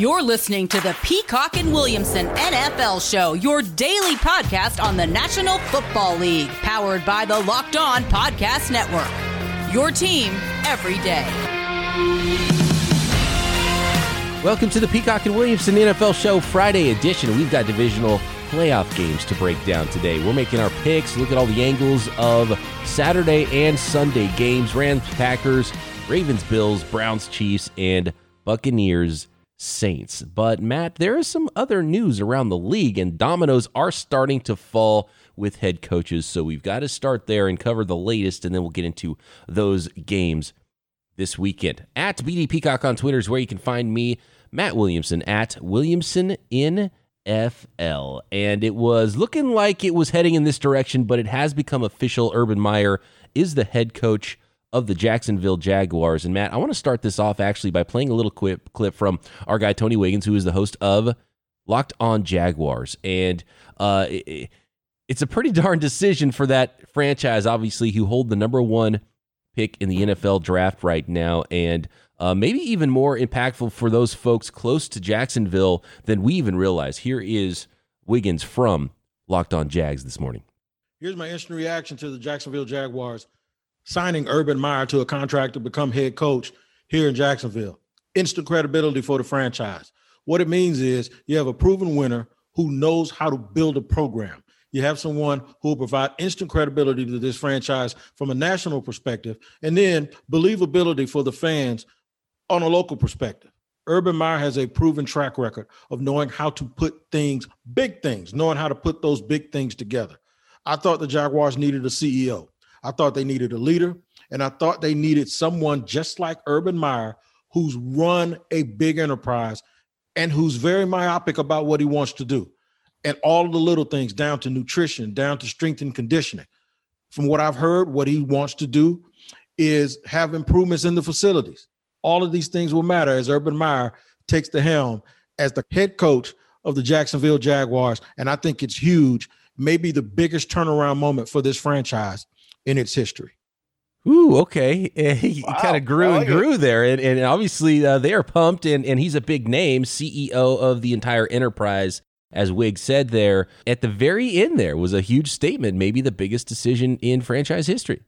You're listening to the Peacock and Williamson NFL Show, your daily podcast on the National Football League, powered by the Locked On Podcast Network. Your team every day. Welcome to the Peacock and Williamson NFL Show Friday edition. We've got divisional playoff games to break down today. We're making our picks, look at all the angles of Saturday and Sunday games Rams, Packers, Ravens, Bills, Browns, Chiefs, and Buccaneers, Saints. But Matt, there is some other news around the league, and dominoes are starting to fall with head coaches. So we've got to start there and cover the latest, and then we'll get into those games this weekend. At BD Peacock on Twitter is where you can find me, Matt Williamson, at Williamson in FL. And it was looking like it was heading in this direction, but it has become official. Urban Meyer is the head coach of the Jacksonville Jaguars. And Matt, I want to start this off actually by playing a little clip, clip from our guy Tony Wiggins, who is the host of Locked On Jaguars. And uh, it, it's a pretty darn decision for that franchise, obviously, who hold the number one pick in the NFL draft right now, and uh, maybe even more impactful for those folks close to Jacksonville than we even realize. Here is Wiggins from Locked On Jags this morning. Here's my instant reaction to the Jacksonville Jaguars signing Urban Meyer to a contract to become head coach here in Jacksonville. Instant credibility for the franchise. What it means is you have a proven winner who knows how to build a program. You have someone who will provide instant credibility to this franchise from a national perspective, and then believability for the fans on a local perspective. Urban Meyer has a proven track record of knowing how to put things, big things, knowing how to put those big things together. I thought the Jaguars needed a CEO. I thought they needed a leader, and I thought they needed someone just like Urban Meyer who's run a big enterprise and who's very myopic about what he wants to do and all the little things down to nutrition, down to strength and conditioning. From what I've heard, what he wants to do is have improvements in the facilities. All of these things will matter as Urban Meyer takes the helm as the head coach of the Jacksonville Jaguars. And I think it's huge, maybe the biggest turnaround moment for this franchise in its history. Ooh, okay. He wow. kind of grew like and grew it. there. And, and obviously, uh, they are pumped, and, and he's a big name, CEO of the entire enterprise as Wig said there, at the very end there was a huge statement, maybe the biggest decision in franchise history.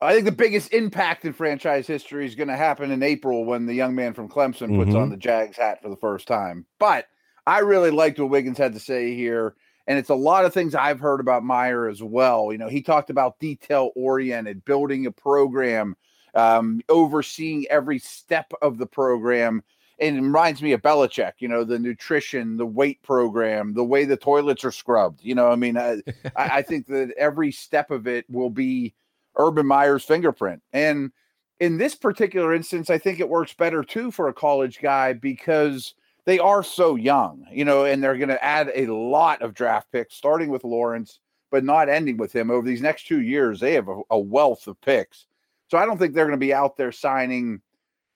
I think the biggest impact in franchise history is going to happen in April when the young man from Clemson puts mm-hmm. on the Jags hat for the first time. But I really liked what Wiggins had to say here. And it's a lot of things I've heard about Meyer as well. You know, he talked about detail oriented, building a program, um, overseeing every step of the program And it reminds me of Belichick, you know, the nutrition, the weight program, the way the toilets are scrubbed. You know, I mean, I, I think that every step of it will be Urban Meyer's fingerprint. And in this particular instance, I think it works better too for a college guy because they are so young, you know, and they're going to add a lot of draft picks, starting with Lawrence, but not ending with him. Over these next two years, they have a, a wealth of picks. So I don't think they're going to be out there signing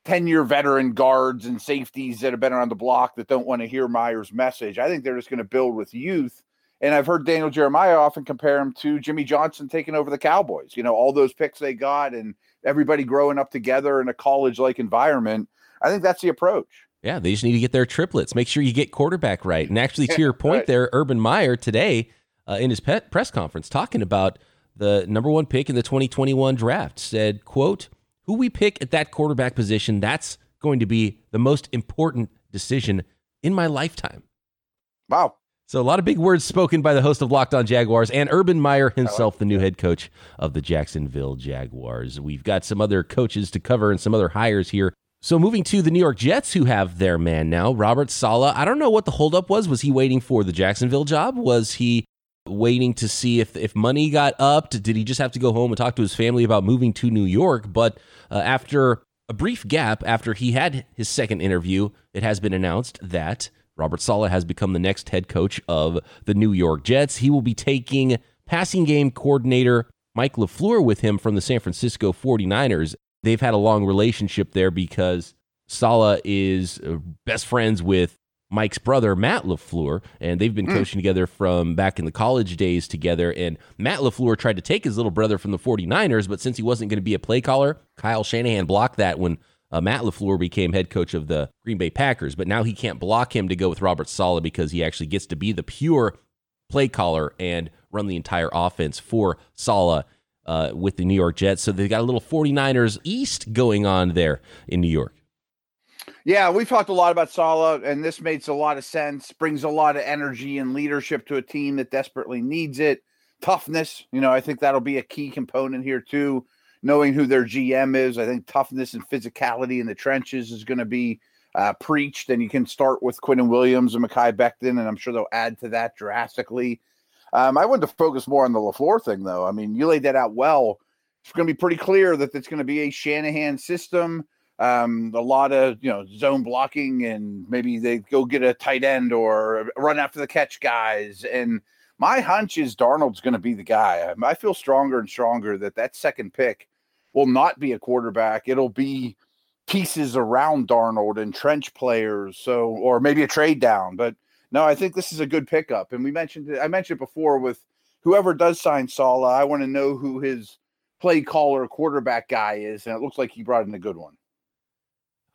10 year veteran guards and safeties that have been around the block that don't want to hear Meyer's message. I think they're just going to build with youth. And I've heard Daniel Jeremiah often compare him to Jimmy Johnson taking over the Cowboys. You know, all those picks they got and everybody growing up together in a college like environment. I think that's the approach. Yeah, they just need to get their triplets. Make sure you get quarterback right. And actually, to your point right. there, Urban Meyer today uh, in his pet press conference talking about the number one pick in the 2021 draft said, quote, who we pick at that quarterback position, that's going to be the most important decision in my lifetime. Wow. So a lot of big words spoken by the host of Locked On Jaguars and Urban Meyer himself, the new head coach of the Jacksonville Jaguars. We've got some other coaches to cover and some other hires here. So moving to the New York Jets, who have their man now, Robert Saleh. I don't know what the holdup was. Was he waiting for the Jacksonville job? Was he waiting to see if if money got upped. Did he just have to go home and talk to his family about moving to New York? But uh, after a brief gap after he had his second interview, it has been announced that Robert Saleh has become the next head coach of the New York Jets. He will be taking passing game coordinator Mike LaFleur with him from the San Francisco 49ers. They've had a long relationship there because Saleh is uh, best friends with Mike's brother, Matt LaFleur, and they've been mm. coaching together from back in the college days together. And Matt LaFleur tried to take his little brother from the 49ers, but since he wasn't going to be a play caller, Kyle Shanahan blocked that when uh, Matt LaFleur became head coach of the Green Bay Packers, but now he can't block him to go with Robert Saleh because he actually gets to be the pure play caller and run the entire offense for Saleh uh, with the New York Jets. So they've got a little 49ers East going on there in New York. Yeah, we've talked a lot about Saleh, and this makes a lot of sense. Brings a lot of energy and leadership to a team that desperately needs it. Toughness, you know, I think that'll be a key component here too. Knowing who their GM is, I think toughness and physicality in the trenches is going to be uh, preached. And you can start with Quinnen Williams and Mekhi Becton, and I'm sure they'll add to that drastically. Um, I wanted to focus more on the LaFleur thing, though. I mean, you laid that out well. It's going to be pretty clear that it's going to be a Shanahan system um, a lot of you know zone blocking, and maybe they go get a tight end or run after the catch guys. And my hunch is Darnold's going to be the guy. I feel stronger and stronger that that second pick will not be a quarterback. It'll be pieces around Darnold and trench players. So, or maybe a trade down. But no, I think this is a good pickup. And we mentioned it, I mentioned it before with whoever does sign Saleh. I want to know who his play caller quarterback guy is, and it looks like he brought in a good one.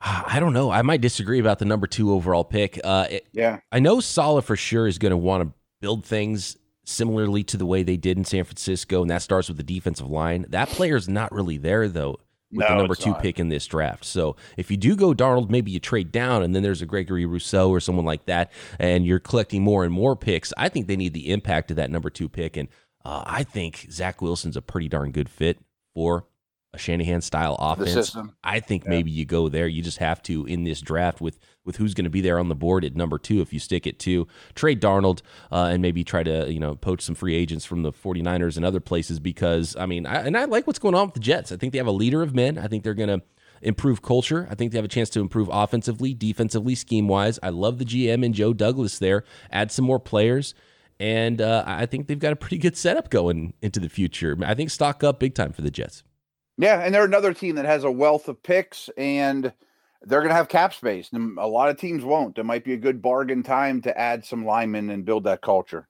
I don't know. I might disagree about the number two overall pick. Uh, it, yeah, I know Saleh for sure is going to want to build things similarly to the way they did in San Francisco, and that starts with the defensive line. That player is not really there though with no, the number two not. pick in this draft. So if you do go Darnold, maybe you trade down, and then there's a Gregory Rousseau or someone like that, and you're collecting more and more picks. I think they need the impact of that number two pick, and uh, I think Zach Wilson's a pretty darn good fit for a Shanahan style offense. I think yeah. maybe you go there. You just have to in this draft with with who's going to be there on the board at number two. If you stick it to trade Darnold uh, and maybe try to you know poach some free agents from the 49ers and other places because I mean I, and I like what's going on with the Jets. I think they have a leader of men. I think they're going to improve culture. I think they have a chance to improve offensively, defensively, scheme wise. I love the GM and Joe Douglas there. Add some more players. And uh, I think they've got a pretty good setup going into the future. I think stock up big time for the Jets. Yeah, and they're another team that has a wealth of picks and they're going to have cap space. A lot of teams won't. It might be a good bargain time to add some linemen and build that culture.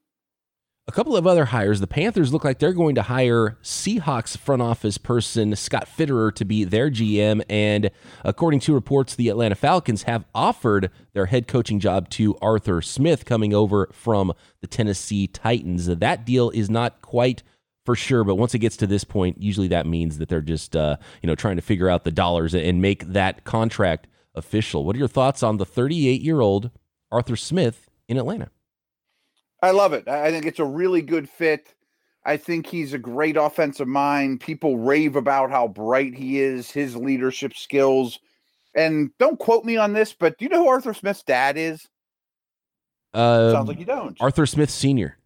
A couple of other hires. The Panthers look like they're going to hire Seahawks front office person Scott Fitterer to be their GM. And according to reports, the Atlanta Falcons have offered their head coaching job to Arthur Smith coming over from the Tennessee Titans. That deal is not quite for sure. But once it gets to this point, usually that means that they're just uh, you know trying to figure out the dollars and make that contract official. What are your thoughts on the 38 year old Arthur Smith in Atlanta? I love it. I think it's a really good fit. I think he's a great offensive mind. People rave about how bright he is, his leadership skills. And don't quote me on this, but do you know who Arthur Smith's dad is? Uh, Sounds like you don't. Arthur Smith Sr.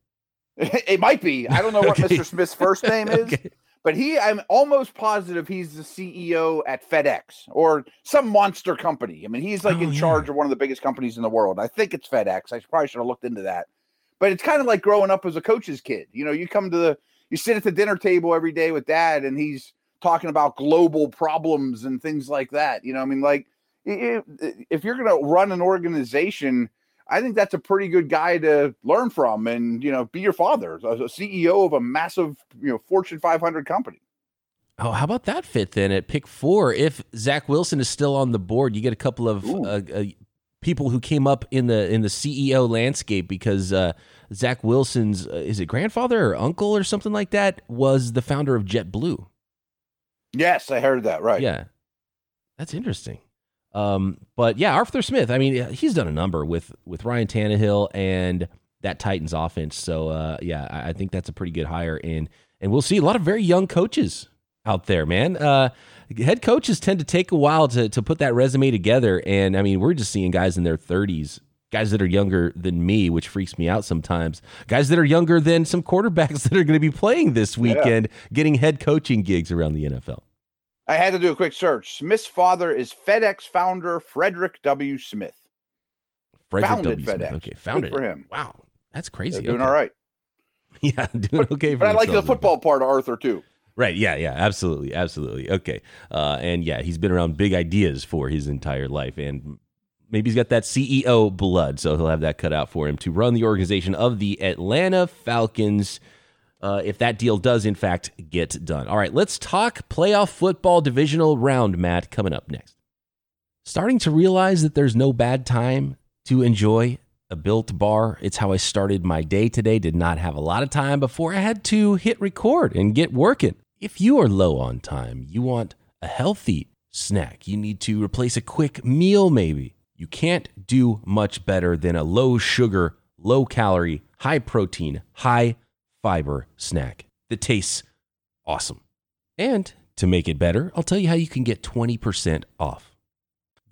it might be. I don't know what. Mr. Smith's first name is, okay. but he, I'm almost positive he's the CEO at FedEx or some monster company. I mean, he's like oh, in yeah. charge of one of the biggest companies in the world. I think it's FedEx. I probably should have looked into that. But it's kind of like growing up as a coach's kid. You know, you come to the, you sit at the dinner table every day with dad, and he's talking about global problems and things like that. You know, I mean, like if you're going to run an organization I think that's a pretty good guy to learn from and, you know, be your father, a CEO of a massive, you know, Fortune 500 company. Oh, how about that fit then at pick four? If Zach Wilson is still on the board, you get a couple of uh, uh, people who came up in the in the CEO landscape because uh, Zach Wilson's uh, is it grandfather or uncle or something like that was the founder of JetBlue. Yes, I heard that. Right. Yeah, that's interesting. Um, but yeah, Arthur Smith. I mean, he's done a number with with Ryan Tannehill and that Titans offense. So uh, yeah, I, I, think that's a pretty good hire. And and we'll see a lot of very young coaches out there, man. Uh, head coaches tend to take a while to to put that resume together. And I mean, we're just seeing guys in their thirties. Guys that are younger than me, which freaks me out sometimes. Guys that are younger than some quarterbacks that are going to be playing this weekend, yeah. getting head coaching gigs around the NFL. I had to do a quick search. Smith's father is FedEx founder Frederick W. Smith. Frederick founded w. FedEx. Smith. Okay, founded Good for him. Wow, that's crazy. They're doing okay. all right. Yeah, doing okay. but I like the football part of Arthur too. Right. Yeah. Yeah. Absolutely. Absolutely. Okay. Uh, and yeah, he's been around big ideas for his entire life, and maybe he's got that CEO blood, so he'll have that cut out for him to run the organization of the Atlanta Falcons uh, if that deal does, in fact, get done. All right, let's talk playoff football divisional round, Matt, coming up next. starting to realize that there's no bad time to enjoy a built bar. It's how I started my day today. Did not have a lot of time before I had to hit record and get working. If you are low on time, you want a healthy snack, you need to replace a quick meal maybe. You can't do much better than a low sugar, low calorie, high protein, high fiber snack that tastes awesome. And to make it better, I'll tell you how you can get 20% off.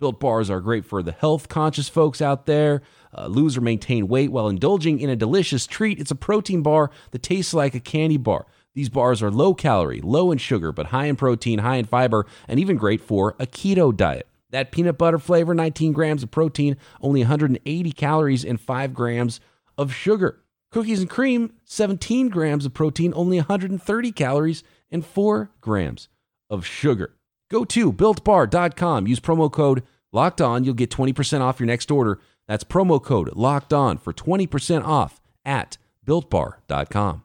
Built bars are great for the health conscious folks out there. Uh, lose or maintain weight while indulging in a delicious treat. It's a protein bar that tastes like a candy bar. These bars are low calorie, low in sugar, but high in protein, high in fiber, and even great for a keto diet. That peanut butter flavor, 19 grams of protein, only 180 calories, and 5 grams of sugar. Cookies and cream, 17 grams of protein, only 130 calories, and 4 grams of sugar. Go to builtbar.com, use promo code locked on. You'll get 20% off your next order. That's promo code locked on for 20% off at builtbar.com.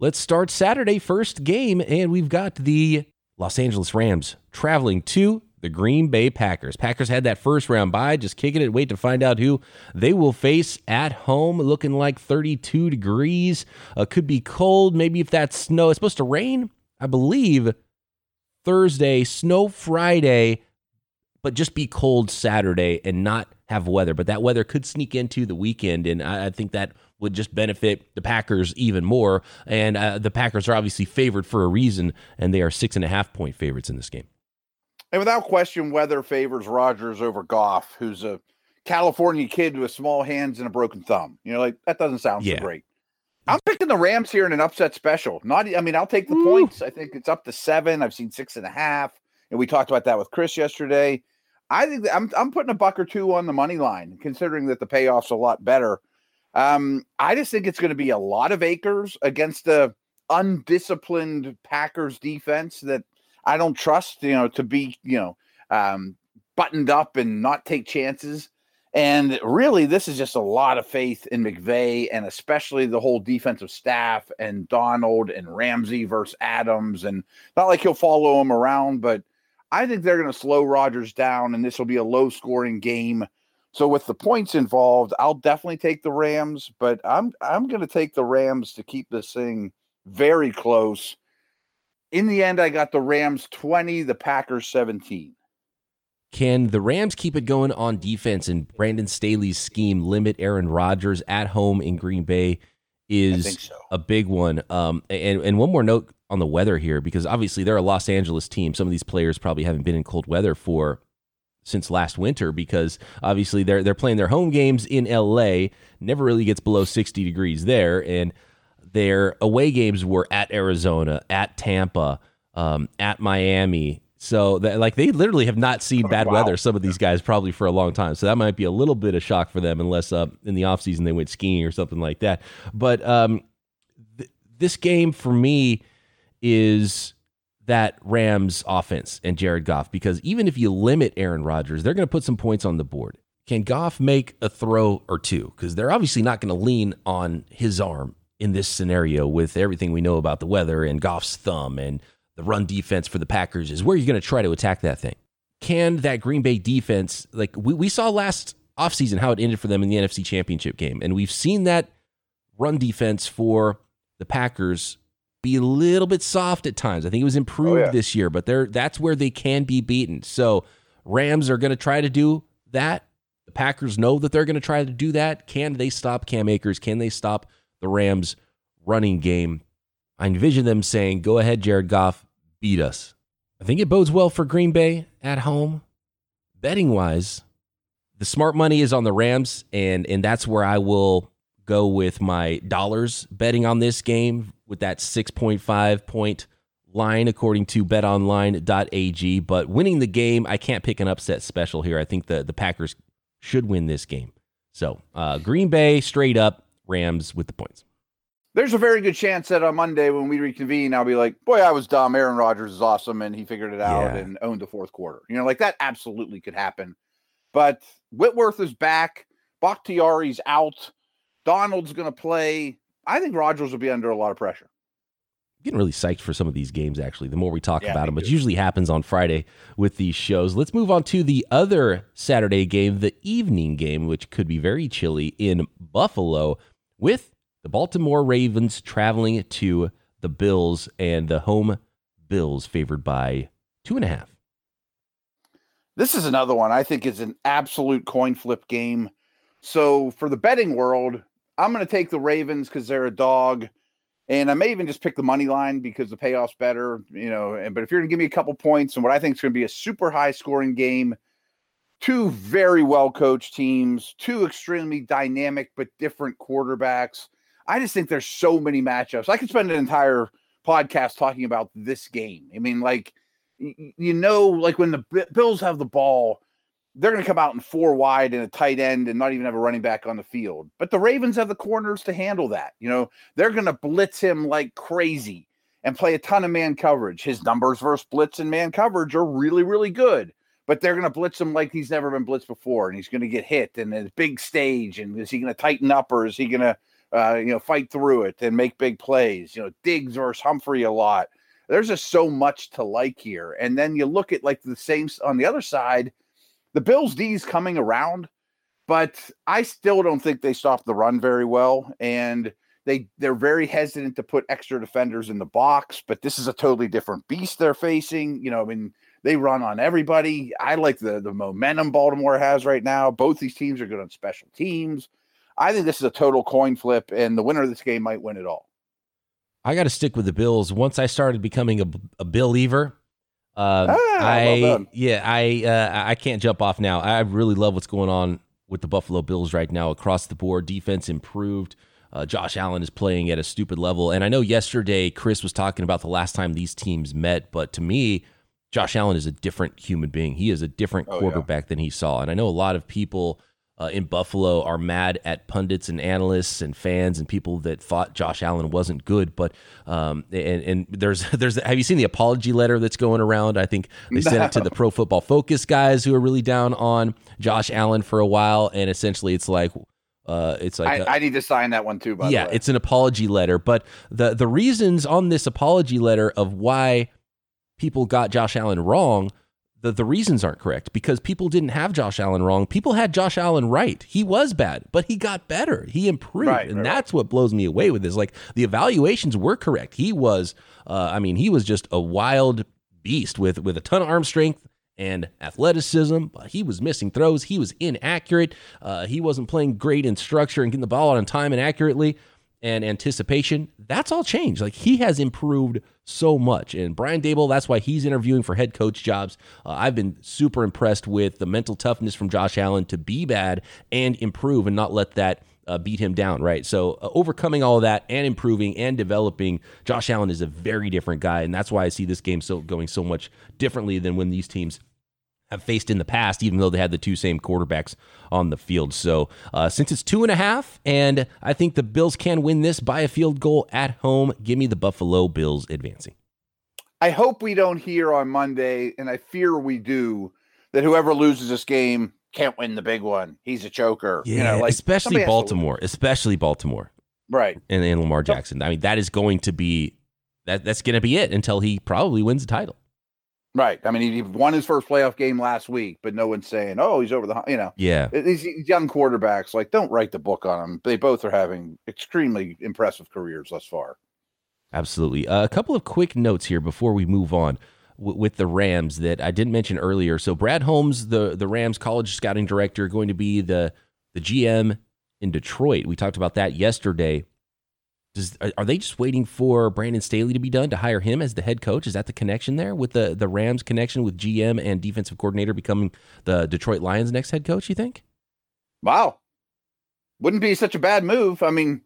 Let's start Saturday first game, and we've got the Los Angeles Rams traveling to the Green Bay Packers. Packers had that first round bye, just kicking it. Wait to find out who they will face at home. Looking like 32 degrees. Uh, could be cold. Maybe if that's snow, it's supposed to rain. I believe Thursday, snow Friday, but just be cold Saturday and not have weather. But that weather could sneak into the weekend, and I, I think that would just benefit the Packers even more. And uh, the Packers are obviously favored for a reason, and they are six and a half point favorites in this game. And without question, weather favors Rodgers over Goff, who's a California kid with small hands and a broken thumb. You know, like that doesn't sound yeah. so great. I'm picking the Rams here in an upset special. Not, I mean, I'll take the Ooh. points. I think it's up to seven. I've seen six and a half, and we talked about that with Chris yesterday. I think I'm I'm putting a buck or two on the money line, considering that the payoff's a lot better. Um, I just think it's going to be a lot of Akers against the undisciplined Packers defense that I don't trust. You know, to be you know um, buttoned up and not take chances. And really, this is just a lot of faith in McVay and especially the whole defensive staff and Donald and Ramsey versus Adams. And not like he'll follow him around, but I think they're going to slow Rodgers down and this will be a low scoring game. So with the points involved, I'll definitely take the Rams, but I'm I'm going to take the Rams to keep this thing very close. In the end, I got the Rams 20, the Packers 17. Can the Rams keep it going on defense and Brandon Staley's scheme limit Aaron Rodgers at home in Green Bay is so. a big one. Um, and, and one more note on the weather here, because obviously they're a Los Angeles team. Some of these players probably haven't been in cold weather for since last winter because obviously they're they're playing their home games in LA. Never really gets below 60 degrees there. And their away games were at Arizona, at Tampa, um, at Miami, so that like they literally have not seen bad wow. weather. Some of these guys probably for a long time. So that might be a little bit of shock for them, unless uh, in the offseason they went skiing or something like that. But um, th- this game for me is that Rams offense and Jared Goff because even if you limit Aaron Rodgers, they're going to put some points on the board. Can Goff make a throw or two? Because they're obviously not going to lean on his arm in this scenario with everything we know about the weather and Goff's thumb and the run defense for the Packers is where you're going to try to attack that thing. Can that Green Bay defense, like we, we saw last offseason, how it ended for them in the NFC Championship game. And we've seen that run defense for the Packers be a little bit soft at times. I think it was improved oh, yeah. this year, but they're that's where they can be beaten. So Rams are going to try to do that. The Packers know that they're going to try to do that. Can they stop Cam Akers? Can they stop the Rams running game? I envision them saying, "Go ahead, Jared Goff, beat us." I think it bodes well for Green Bay at home. Betting wise, the smart money is on the Rams, and and that's where I will go with my dollars betting on this game with that 6.5 point line according to betonline.ag but winning the game i can't pick an upset special here i think the, the packers should win this game so uh, green bay straight up rams with the points there's a very good chance that on Monday when we reconvene, I'll be like, boy, I was dumb. Aaron Rodgers is awesome and he figured it out yeah. and owned the fourth quarter. You know, like that absolutely could happen. But Whitworth is back. Bakhtiari's out. Donald's going to play. I think Rodgers will be under a lot of pressure. getting really psyched for some of these games actually the more we talk yeah, about them but usually happens on friday with these shows let's move on to the other saturday game the evening game which could be very chilly in buffalo with the baltimore ravens traveling to the bills and the home bills favored by two and a half this is another one i think is an absolute coin flip game so for the betting world i'm going to take the ravens because they're a dog and I may even just pick the money line because the payoff's better, you know. And but if you're gonna give me a couple points and what I think is gonna be a super high scoring game, two very well coached teams, two extremely dynamic but different quarterbacks. I just think there's so many matchups. I could spend an entire podcast talking about this game. I mean, like you know, like when the Bills have the ball, they're going to come out in four wide and a tight end and not even have a running back on the field. But the Ravens have the corners to handle that. You know, they're going to blitz him like crazy and play a ton of man coverage. His numbers versus blitz and man coverage are really, really good. But they're going to blitz him like he's never been blitzed before, and he's going to get hit and a big stage. And is he going to tighten up or is he going to, uh, you know, fight through it and make big plays? You know, Diggs versus Humphrey a lot. There's just so much to like here. And then you look at like the same on the other side the Bills D's coming around, but I still don't think they stop the run very well. And they they're very hesitant to put extra defenders in the box, but this is a totally different beast they're facing. You know, I mean, they run on everybody. I like the the momentum Baltimore has right now. Both these teams are good on special teams. I think this is a total coin flip, and the winner of this game might win it all. I got to stick with the Bills. Once I started becoming a, a believer, uh, ah, I well yeah, I uh, I can't jump off now. I really love what's going on with the Buffalo Bills right now across the board. Defense improved. Uh, Josh Allen is playing at a stupid level, and I know yesterday Chris was talking about the last time these teams met, but to me, Josh Allen is a different human being. He is a different oh, quarterback yeah. than he saw, and I know a lot of people uh, in Buffalo are mad at pundits and analysts and fans and people that thought Josh Allen wasn't good. But um, and, and there's there's have you seen the apology letter that's going around? I think they sent no. it to the Pro Football Focus guys who are really down on Josh Allen for a while, and essentially it's like. Uh, it's like I, a, I need to sign that one too. By yeah, it's an apology letter. But the the reasons on this apology letter of why people got Josh Allen wrong the, the reasons aren't correct because people didn't have Josh Allen wrong. People had Josh Allen right. He was bad, but he got better. He improved. Right, and right, that's right. what blows me away with this. Like the evaluations were correct. He was, uh, I mean, he was just a wild beast with, with a ton of arm strength and athleticism, but he was missing throws. He was inaccurate. Uh, he wasn't playing great in structure and getting the ball out on time and accurately and anticipation, that's all changed. Like he has improved so much. And Brian Daboll, that's why he's interviewing for head coach jobs. Uh, I've been super impressed with the mental toughness from Josh Allen to be bad and improve and not let that uh, beat him down, right? So, uh, overcoming all of that and improving and developing, Josh Allen is a very different guy, and that's why I see this game so going so much differently than when these teams have faced in the past, even though they had the two same quarterbacks on the field. So uh, since it's two and a half, and I think the Bills can win this by a field goal at home, give me the Buffalo Bills advancing. I hope we don't hear on Monday, and I fear we do, that whoever loses this game can't win the big one. He's a choker. Yeah, you know, like especially Baltimore, especially Baltimore, right? And, and Lamar Jackson. I mean, that is going to be that. That's going to be it until he probably wins the title. Right. I mean, he won his first playoff game last week, but no one's saying, "Oh, he's over the," you know. Yeah. These young quarterbacks, like, don't write the book on them. They both are having extremely impressive careers thus far. Absolutely. Uh, a couple of quick notes here before we move on w- with the Rams that I didn't mention earlier. So, Brad Holmes, the the Rams college scouting director, going to be the the GM in Detroit. We talked about that yesterday. Does, are they just waiting for Brandon Staley to be done to hire him as the head coach? Is that the connection there with the the Rams connection with GM and defensive coordinator becoming the Detroit Lions next head coach? You think? Wow, wouldn't be such a bad move. I mean,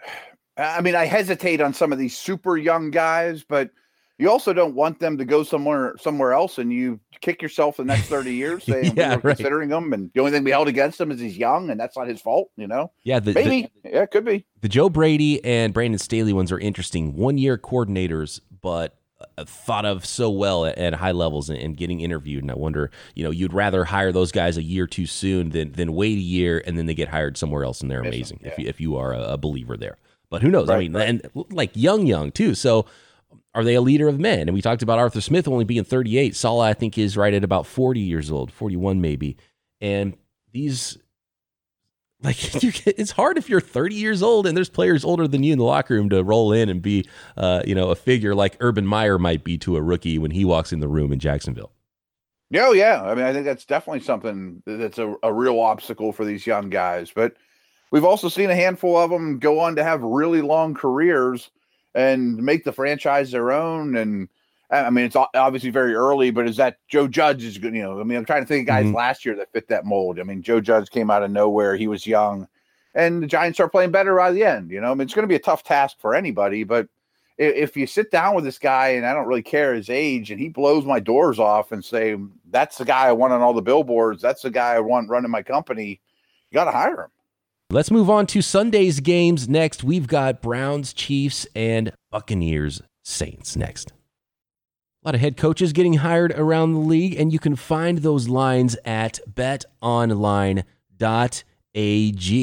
I mean, I hesitate on some of these super young guys, but you also don't want them to go somewhere somewhere else and you kick yourself the next 30 years saying yeah, we were right. considering him and the only thing we held against him is he's young and that's not his fault you know yeah the, maybe the, yeah it could be the joe brady and brandon staley ones are interesting one year coordinators but uh, thought of so well at, at high levels and, and, getting interviewed and i wonder you know you'd rather hire those guys a year too soon than than wait a year and then they get hired somewhere else and they're amazing yeah. if, you, if you are a, a believer there but who knows? Right, I mean, right. and like young, young too. So are they a leader of men? And we talked about Arthur Smith only being 38. Saleh, I think, is right at about 40 years old, 41 maybe. And these, like, you, it's hard if you're 30 years old and there's players older than you in the locker room to roll in and be, uh, you know, a figure like Urban Meyer might be to a rookie when he walks in the room in Jacksonville. Oh yeah, I mean, I think that's definitely something that's a, a real obstacle for these young guys. But we've also seen a handful of them go on to have really long careers and make the franchise their own. And I mean, it's obviously very early, but is that Joe Judge is good? You know, I mean, I'm trying to think of guys mm-hmm. last year that fit that mold. I mean, Joe Judge came out of nowhere; he was young, and the Giants are playing better by the end. You know, I mean, it's going to be a tough task for anybody, but if you sit down with this guy and I don't really care his age and he blows my doors off and say that's the guy I want on all the billboards, that's the guy I want running my company, you got to hire him. Let's move on to Sunday's games next. We've got Browns, Chiefs, and Buccaneers, Saints next. A lot of head coaches getting hired around the league, and you can find those lines at betonline.ag.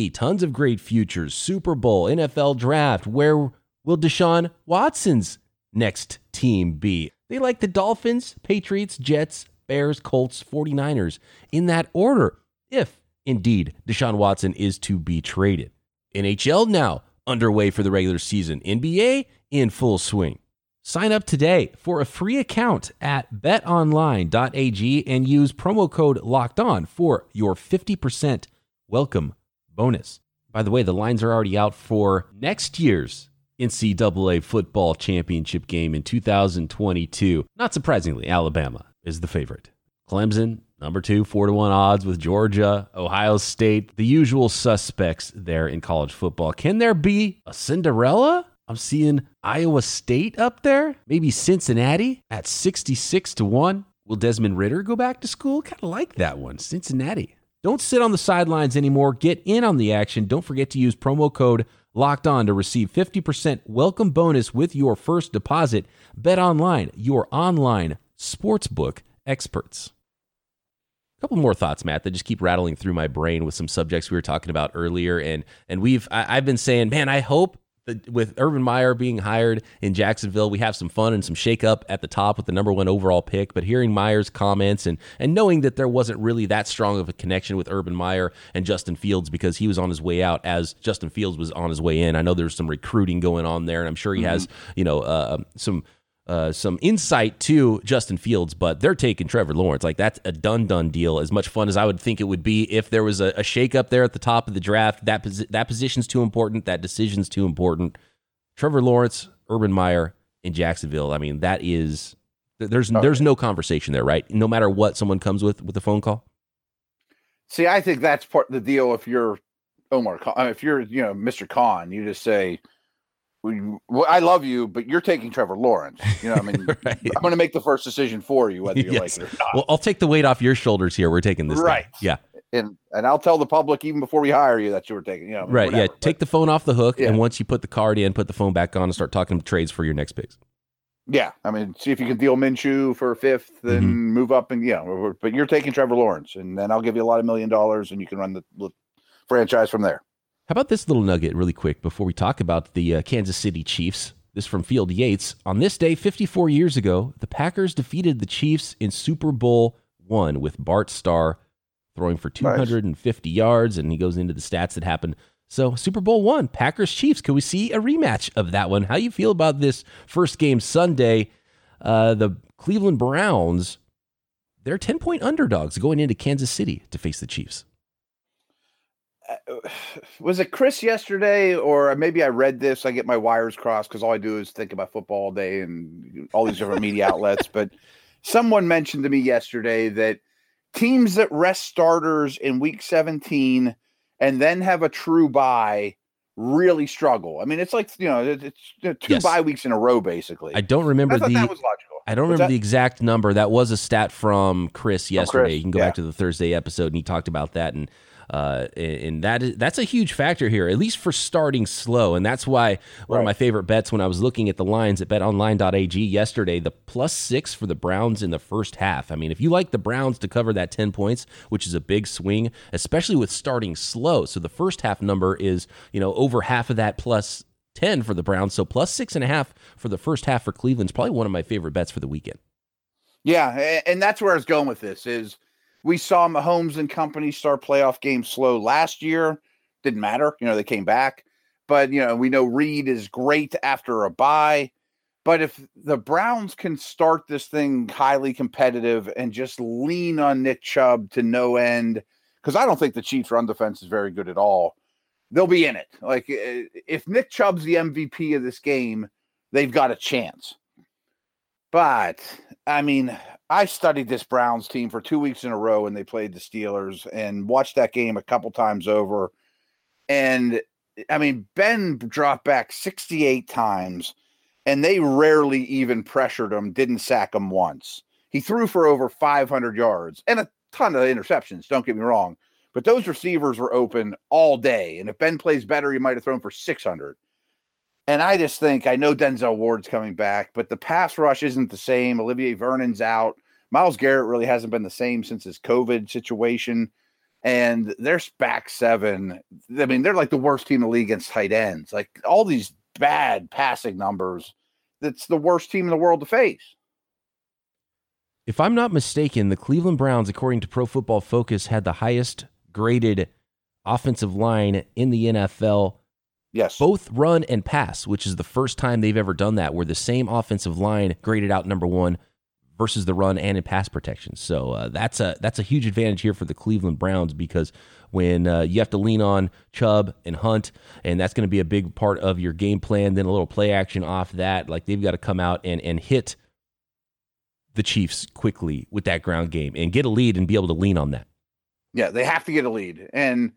Tons of great futures, Super Bowl, NFL draft, where will Deshaun Watson's next team be? They like the Dolphins, Patriots, Jets, Bears, Colts, 49ers in that order, if indeed Deshaun Watson is to be traded. NHL now underway for the regular season, NBA in full swing. Sign up today for a free account at betonline.ag and use promo code locked on for your 50% welcome bonus. By the way, the lines are already out for next year's NCAA football championship game in 2022. Not surprisingly, Alabama is the favorite. Clemson, number two, four to one odds with Georgia, Ohio State, the usual suspects there in college football. Can there be a Cinderella? I'm seeing Iowa State up there, maybe Cincinnati at 66 to 1. Will Desmond Ridder go back to school? Kind of like that one, Cincinnati. Don't sit on the sidelines anymore. Get in on the action. Don't forget to use promo code locked on to receive 50% welcome bonus with your first deposit. Bet online, your online sportsbook experts. Couple more thoughts, Matt, that just keep rattling through my brain with some subjects we were talking about earlier. And and we've I, I've been saying, man, I hope that with Urban Meyer being hired in Jacksonville, we have some fun and some shakeup at the top with the number one overall pick. But hearing Meyer's comments and and knowing that there wasn't really that strong of a connection with Urban Meyer and Justin Fields because he was on his way out as Justin Fields was on his way in. I know there's some recruiting going on there, and I'm sure he mm-hmm. has you know uh, some uh, some insight to Justin Fields, but they're taking Trevor Lawrence. Like that's a done done deal. As much fun as I would think it would be if there was a, a shakeup there at the top of the draft, that posi- that position's too important. That decision's too important. Trevor Lawrence, Urban Meyer in Jacksonville. I mean, that is there's okay. there's no conversation there, right? No matter what someone comes with with a phone call. See, I think that's part of the deal. If you're Omar, if you're you know Mr. Khan, you just say well, I love you, but you're taking Trevor Lawrence. You know, I mean, right. I'm going to make the first decision for you, whether you yes. like it or not. Well, I'll take the weight off your shoulders here. We're taking this, right? Thing. Yeah, and and I'll tell the public even before we hire you that you were taking, you know, right? Whatever. Yeah, but, take the phone off the hook, yeah. and once you put the card in, put the phone back on, and start talking trades for your next picks. Yeah, I mean, see if you can deal Minshew for a fifth, then mm-hmm. move up, and yeah, but you're taking Trevor Lawrence, and then I'll give you a lot of million dollars, and you can run the, the franchise from there. How about this little nugget, really quick, before we talk about the uh, Kansas City Chiefs? This from Field Yates. On this day, 54 years ago, the Packers defeated the Chiefs in Super Bowl one with Bart Starr throwing for 250 nice. yards, and he goes into the stats that happened. So Super Bowl one, Packers Chiefs. Can we see a rematch of that one? How you feel about this first game Sunday? Uh, the Cleveland Browns, they're 10 point underdogs going into Kansas City to face the Chiefs. was it Chris yesterday, or uh, maybe I read this? I get my wires crossed because all I do is think about football all day and all these different media outlets. But someone mentioned to me yesterday that teams that rest starters in week 17 and then have a true bye really struggle. I mean, it's like you know, it's two yes. bye weeks in a row, basically. I don't remember I the. That was logical. I don't remember the exact number. That was a stat from Chris yesterday. Chris, you can go yeah. back to the Thursday episode, and he talked about that. And uh, and that is that's a huge factor here, at least for starting slow. And that's why one right. of my favorite bets when I was looking at the lines at betonline.ag yesterday, the plus six for the Browns in the first half. I mean, if you like the Browns to cover that 10 points, which is a big swing, especially with starting slow. So the first half number is, you know, over half of that plus 10 for the Browns. So plus six and a half for the first half for Cleveland's probably one of my favorite bets for the weekend. Yeah, and that's where I was going with this is we saw Mahomes and company start playoff games slow last year. Didn't matter. You know, they came back. But, you know, we know Reid is great after a bye. But if the Browns can start this thing highly competitive and just lean on Nick Chubb to no end, because I don't think the Chiefs' run defense is very good at all, they'll be in it. Like eh, if Nick Chubb's the MVP of this game, they've got a chance. But I mean, I studied this Browns team for two weeks in a row when they played the Steelers and watched that game a couple times over. And I mean, Ben dropped back 68 times and they rarely even pressured him, didn't sack him once. He threw for over 500 yards and a ton of interceptions, don't get me wrong. But those receivers were open all day. And if Ben plays better, he might have thrown for 600. And I just think I know Denzel Ward's coming back, but the pass rush isn't the same. Olivier Vernon's out. Myles Garrett really hasn't been the same since his COVID situation. And their back seven, I mean, they're like the worst team in the league against tight ends. Like all these bad passing numbers. That's the worst team in the world to face. If I'm not mistaken, the Cleveland Browns, according to Pro Football Focus, had the highest graded offensive line in the NFL. Yes. Both run and pass, which is the first time they've ever done that, where the same offensive line graded out number one versus the run and in pass protection. So uh, that's a that's a huge advantage here for the Cleveland Browns because when uh, you have to lean on Chubb and Hunt, and that's going to be a big part of your game plan. Then a little play action off that, like they've got to come out and and hit the Chiefs quickly with that ground game and get a lead and be able to lean on that. Yeah, they have to get a lead, and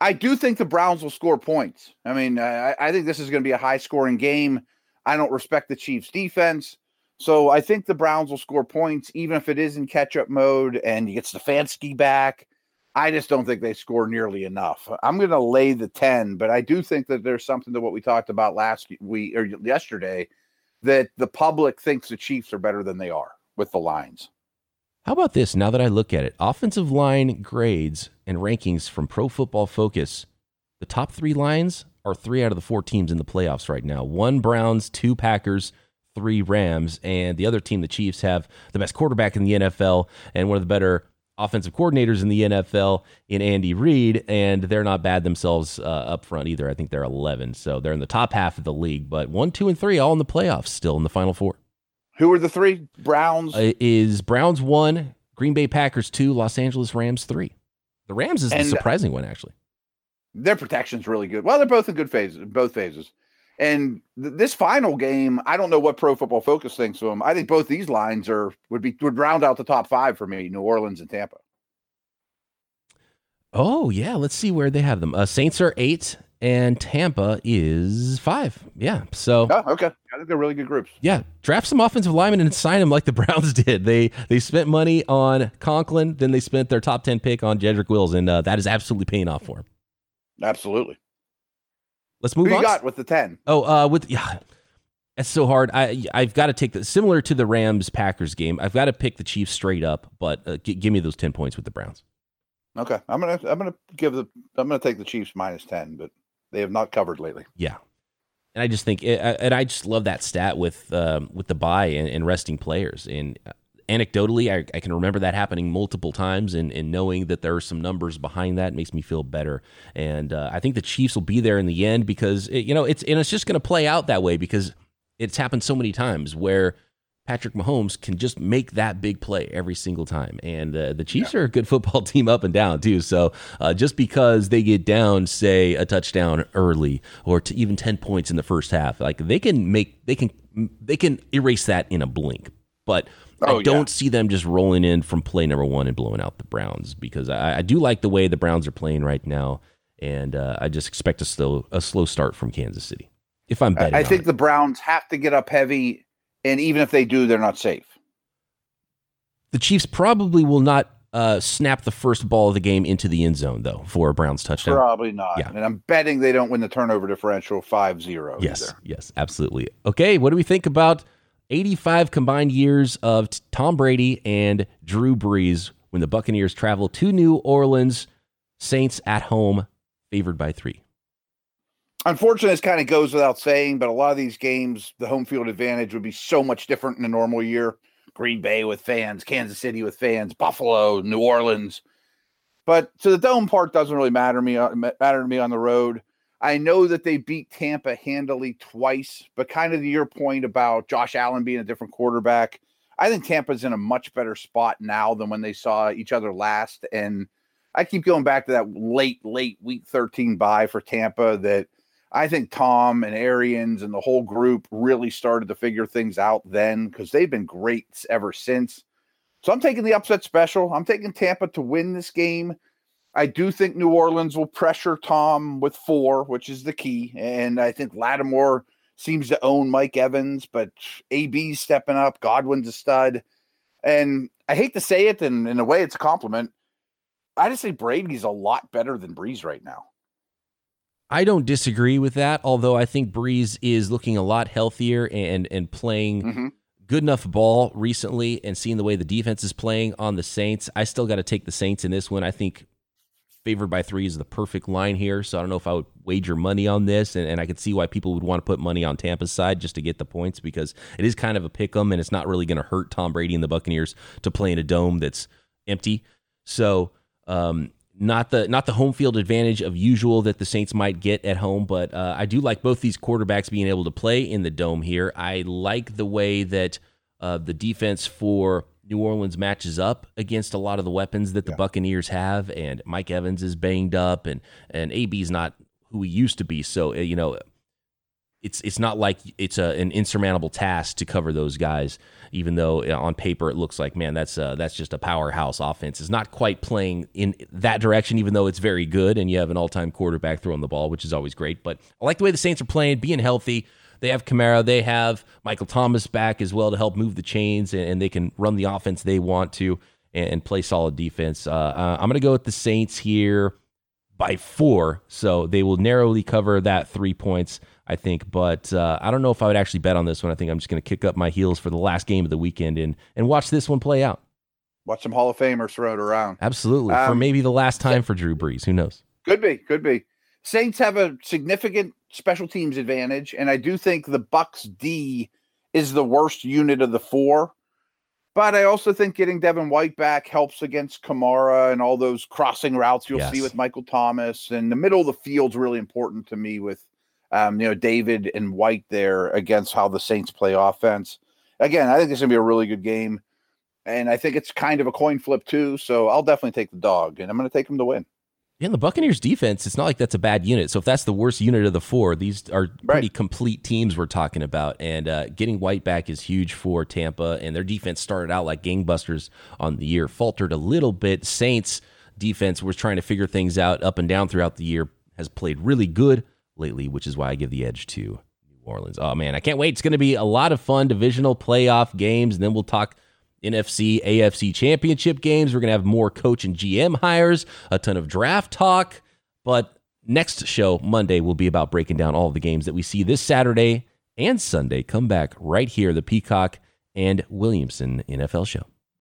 I do think the Browns will score points. I mean, I, I think this is going to be a high scoring game. I don't respect the Chiefs' defense. So I think the Browns will score points, even if it is in catch up mode and you get Stefanski back. I just don't think they score nearly enough. I'm going to lay the 10, but I do think that there's something to what we talked about last week or yesterday that the public thinks the Chiefs are better than they are with the lines. How about this now that I look at it? Offensive line grades and rankings from Pro Football Focus. The top three lines are three out of the four teams in the playoffs right now one Browns, two Packers, three Rams, and the other team, the Chiefs, have the best quarterback in the NFL and one of the better offensive coordinators in the NFL in Andy Reid, and they're not bad themselves uh, up front either. I think they're 11, so they're in the top half of the league. But one, two, and three all in the playoffs, still in the Final Four. Who are the three? Browns uh, is Browns one, Green Bay Packers two, Los Angeles Rams three. The Rams is and the surprising one actually. Their protection's really good. Well, they're both in good phases, both phases. And th- this final game, I don't know what Pro Football Focus thinks of them. I think both these lines are would be would round out the top five for me: New Orleans and Tampa. Oh yeah, let's see where they have them. Uh, Saints are eight, and Tampa is five. Yeah, so oh, okay, I think they're really good groups. Yeah, draft some offensive linemen and sign them like the Browns did. They they spent money on Conklin, then they spent their top ten pick on Jedrick Wills, and uh, that is absolutely paying off for him. Absolutely. Let's move Who on. you got with the 10? Oh, uh, with yeah. That's so hard. I I've got to take the similar to the Rams Packers game. I've got to pick the Chiefs straight up, but uh, g- give me those ten points with the Browns. Okay, I'm gonna I'm gonna give the I'm gonna take the Chiefs minus ten, but they have not covered lately. Yeah, and I just think and I just love that stat with um, with the bye and, and resting players. And uh, anecdotally, I, I, can remember that happening multiple times, and, and knowing that there are some numbers behind that makes me feel better. And uh, I think the Chiefs will be there in the end because it, you know it's and it's just going to play out that way because it's happened so many times where Patrick Mahomes can just make that big play every single time. And uh, the Chiefs yeah. are a good football team up and down, too. So uh, just because they get down, say, a touchdown early or to even 10 points in the first half, like they can make, they can, they can erase that in a blink. But Oh, I don't yeah. see them just rolling in from play number one and blowing out the Browns because I, I do like the way the Browns are playing right now, and uh, I just expect a slow a slow start from Kansas City. If I'm betting, I, I think it. the Browns have to get up heavy, and even if they do, they're not safe. The Chiefs probably will not uh, snap the first ball of the game into the end zone, though, for a Browns touchdown. Probably not. Yeah. And I'm betting they don't win the turnover differential 5 0. Yes, either. yes, absolutely. Okay, what do we think about 85 combined years of Tom Brady and Drew Brees when the Buccaneers travel to New Orleans. Saints at home, favored by three. Unfortunately, this kind of goes without saying, but a lot of these games, the home field advantage would be so much different in a normal year. Green Bay with fans, Kansas City with fans, Buffalo, New Orleans. But so the dome part doesn't really matter me uh, matter to me on the road. I know that they beat Tampa handily twice, but kind of to your point about Josh Allen being a different quarterback, I think Tampa's in a much better spot now than when they saw each other last. And I keep going back to that late, late week 13 bye for Tampa that I think Tom and Arians and the whole group really started to figure things out then because they've been great ever since. So I'm taking the upset special. I'm taking Tampa to win this game. I do think New Orleans will pressure Tom with four, which is the key. And I think Lattimore seems to own Mike Evans, but AB's stepping up. Godwin's a stud. And I hate to say it, and in a way, it's a compliment. I just say Brady's a lot better than Brees right now. I don't disagree with that, although I think Brees is looking a lot healthier and and playing mm-hmm. good enough ball recently and seeing the way the defense is playing on the Saints. I still got to take the Saints in this one. I think favored by three is the perfect line here. So I don't know if I would wager money on this, and, and I could see why people would want to put money on Tampa's side just to get the points because it is kind of a pick 'em, and it's not really going to hurt Tom Brady and the Buccaneers to play in a dome that's empty. So um, not the not the home field advantage of usual that the Saints might get at home, but uh, I do like both these quarterbacks being able to play in the dome here. I like the way that uh, the defense for New Orleans matches up against a lot of the weapons that the yeah. Buccaneers have, and Mike Evans is banged up, and and AB's not who he used to be. So uh, you know, it's it's not like it's a, an insurmountable task to cover those guys. Even though on paper it looks like man, that's uh, that's just a powerhouse offense. It's not quite playing in that direction, even though it's very good, and you have an all time quarterback throwing the ball, which is always great. But I like the way the Saints are playing, being healthy. They have Kamara, they have Michael Thomas back as well to help move the chains, and, and they can run the offense they want to and, and play solid defense. Uh, uh, I'm going to go with the Saints here by four, so they will narrowly cover that three points. I think. But uh, I don't know if I would actually bet on this one. I think I'm just going to kick up my heels for the last game of the weekend and and watch this one play out. Watch some Hall of Famers throw it around. Absolutely. Um, for maybe the last time for Drew Brees. Who knows? Could be. Could be. Saints have a significant special teams advantage, and I do think the Bucks D is the worst unit of the four. But I also think getting Devin White back helps against Kamara and all those crossing routes you'll yes. see with Michael Thomas. And the middle of the field's really important to me with um, you know, David and White there against how the Saints play offense. Again, I think it's gonna be a really good game. And I think it's kind of a coin flip too. So I'll definitely take the dog and I'm gonna take them to win. Yeah, the Buccaneers defense, it's not like that's a bad unit. So if that's the worst unit of the four, these are pretty right. complete teams we're talking about. And uh, getting White back is huge for Tampa. And their defense started out like gangbusters on the year, faltered a little bit. Saints defense was trying to figure things out up and down throughout the year, has played really good lately, which is why I give the edge to New Orleans. Oh man, I can't wait. It's going to be a lot of fun divisional playoff games. And then we'll talk NFC, AFC championship games. We're going to have more coach and GM hires, a ton of draft talk. But next show, Monday, will be about breaking down all the games that we see this Saturday and Sunday. Come back right here, the Peacock and Williamson NFL show.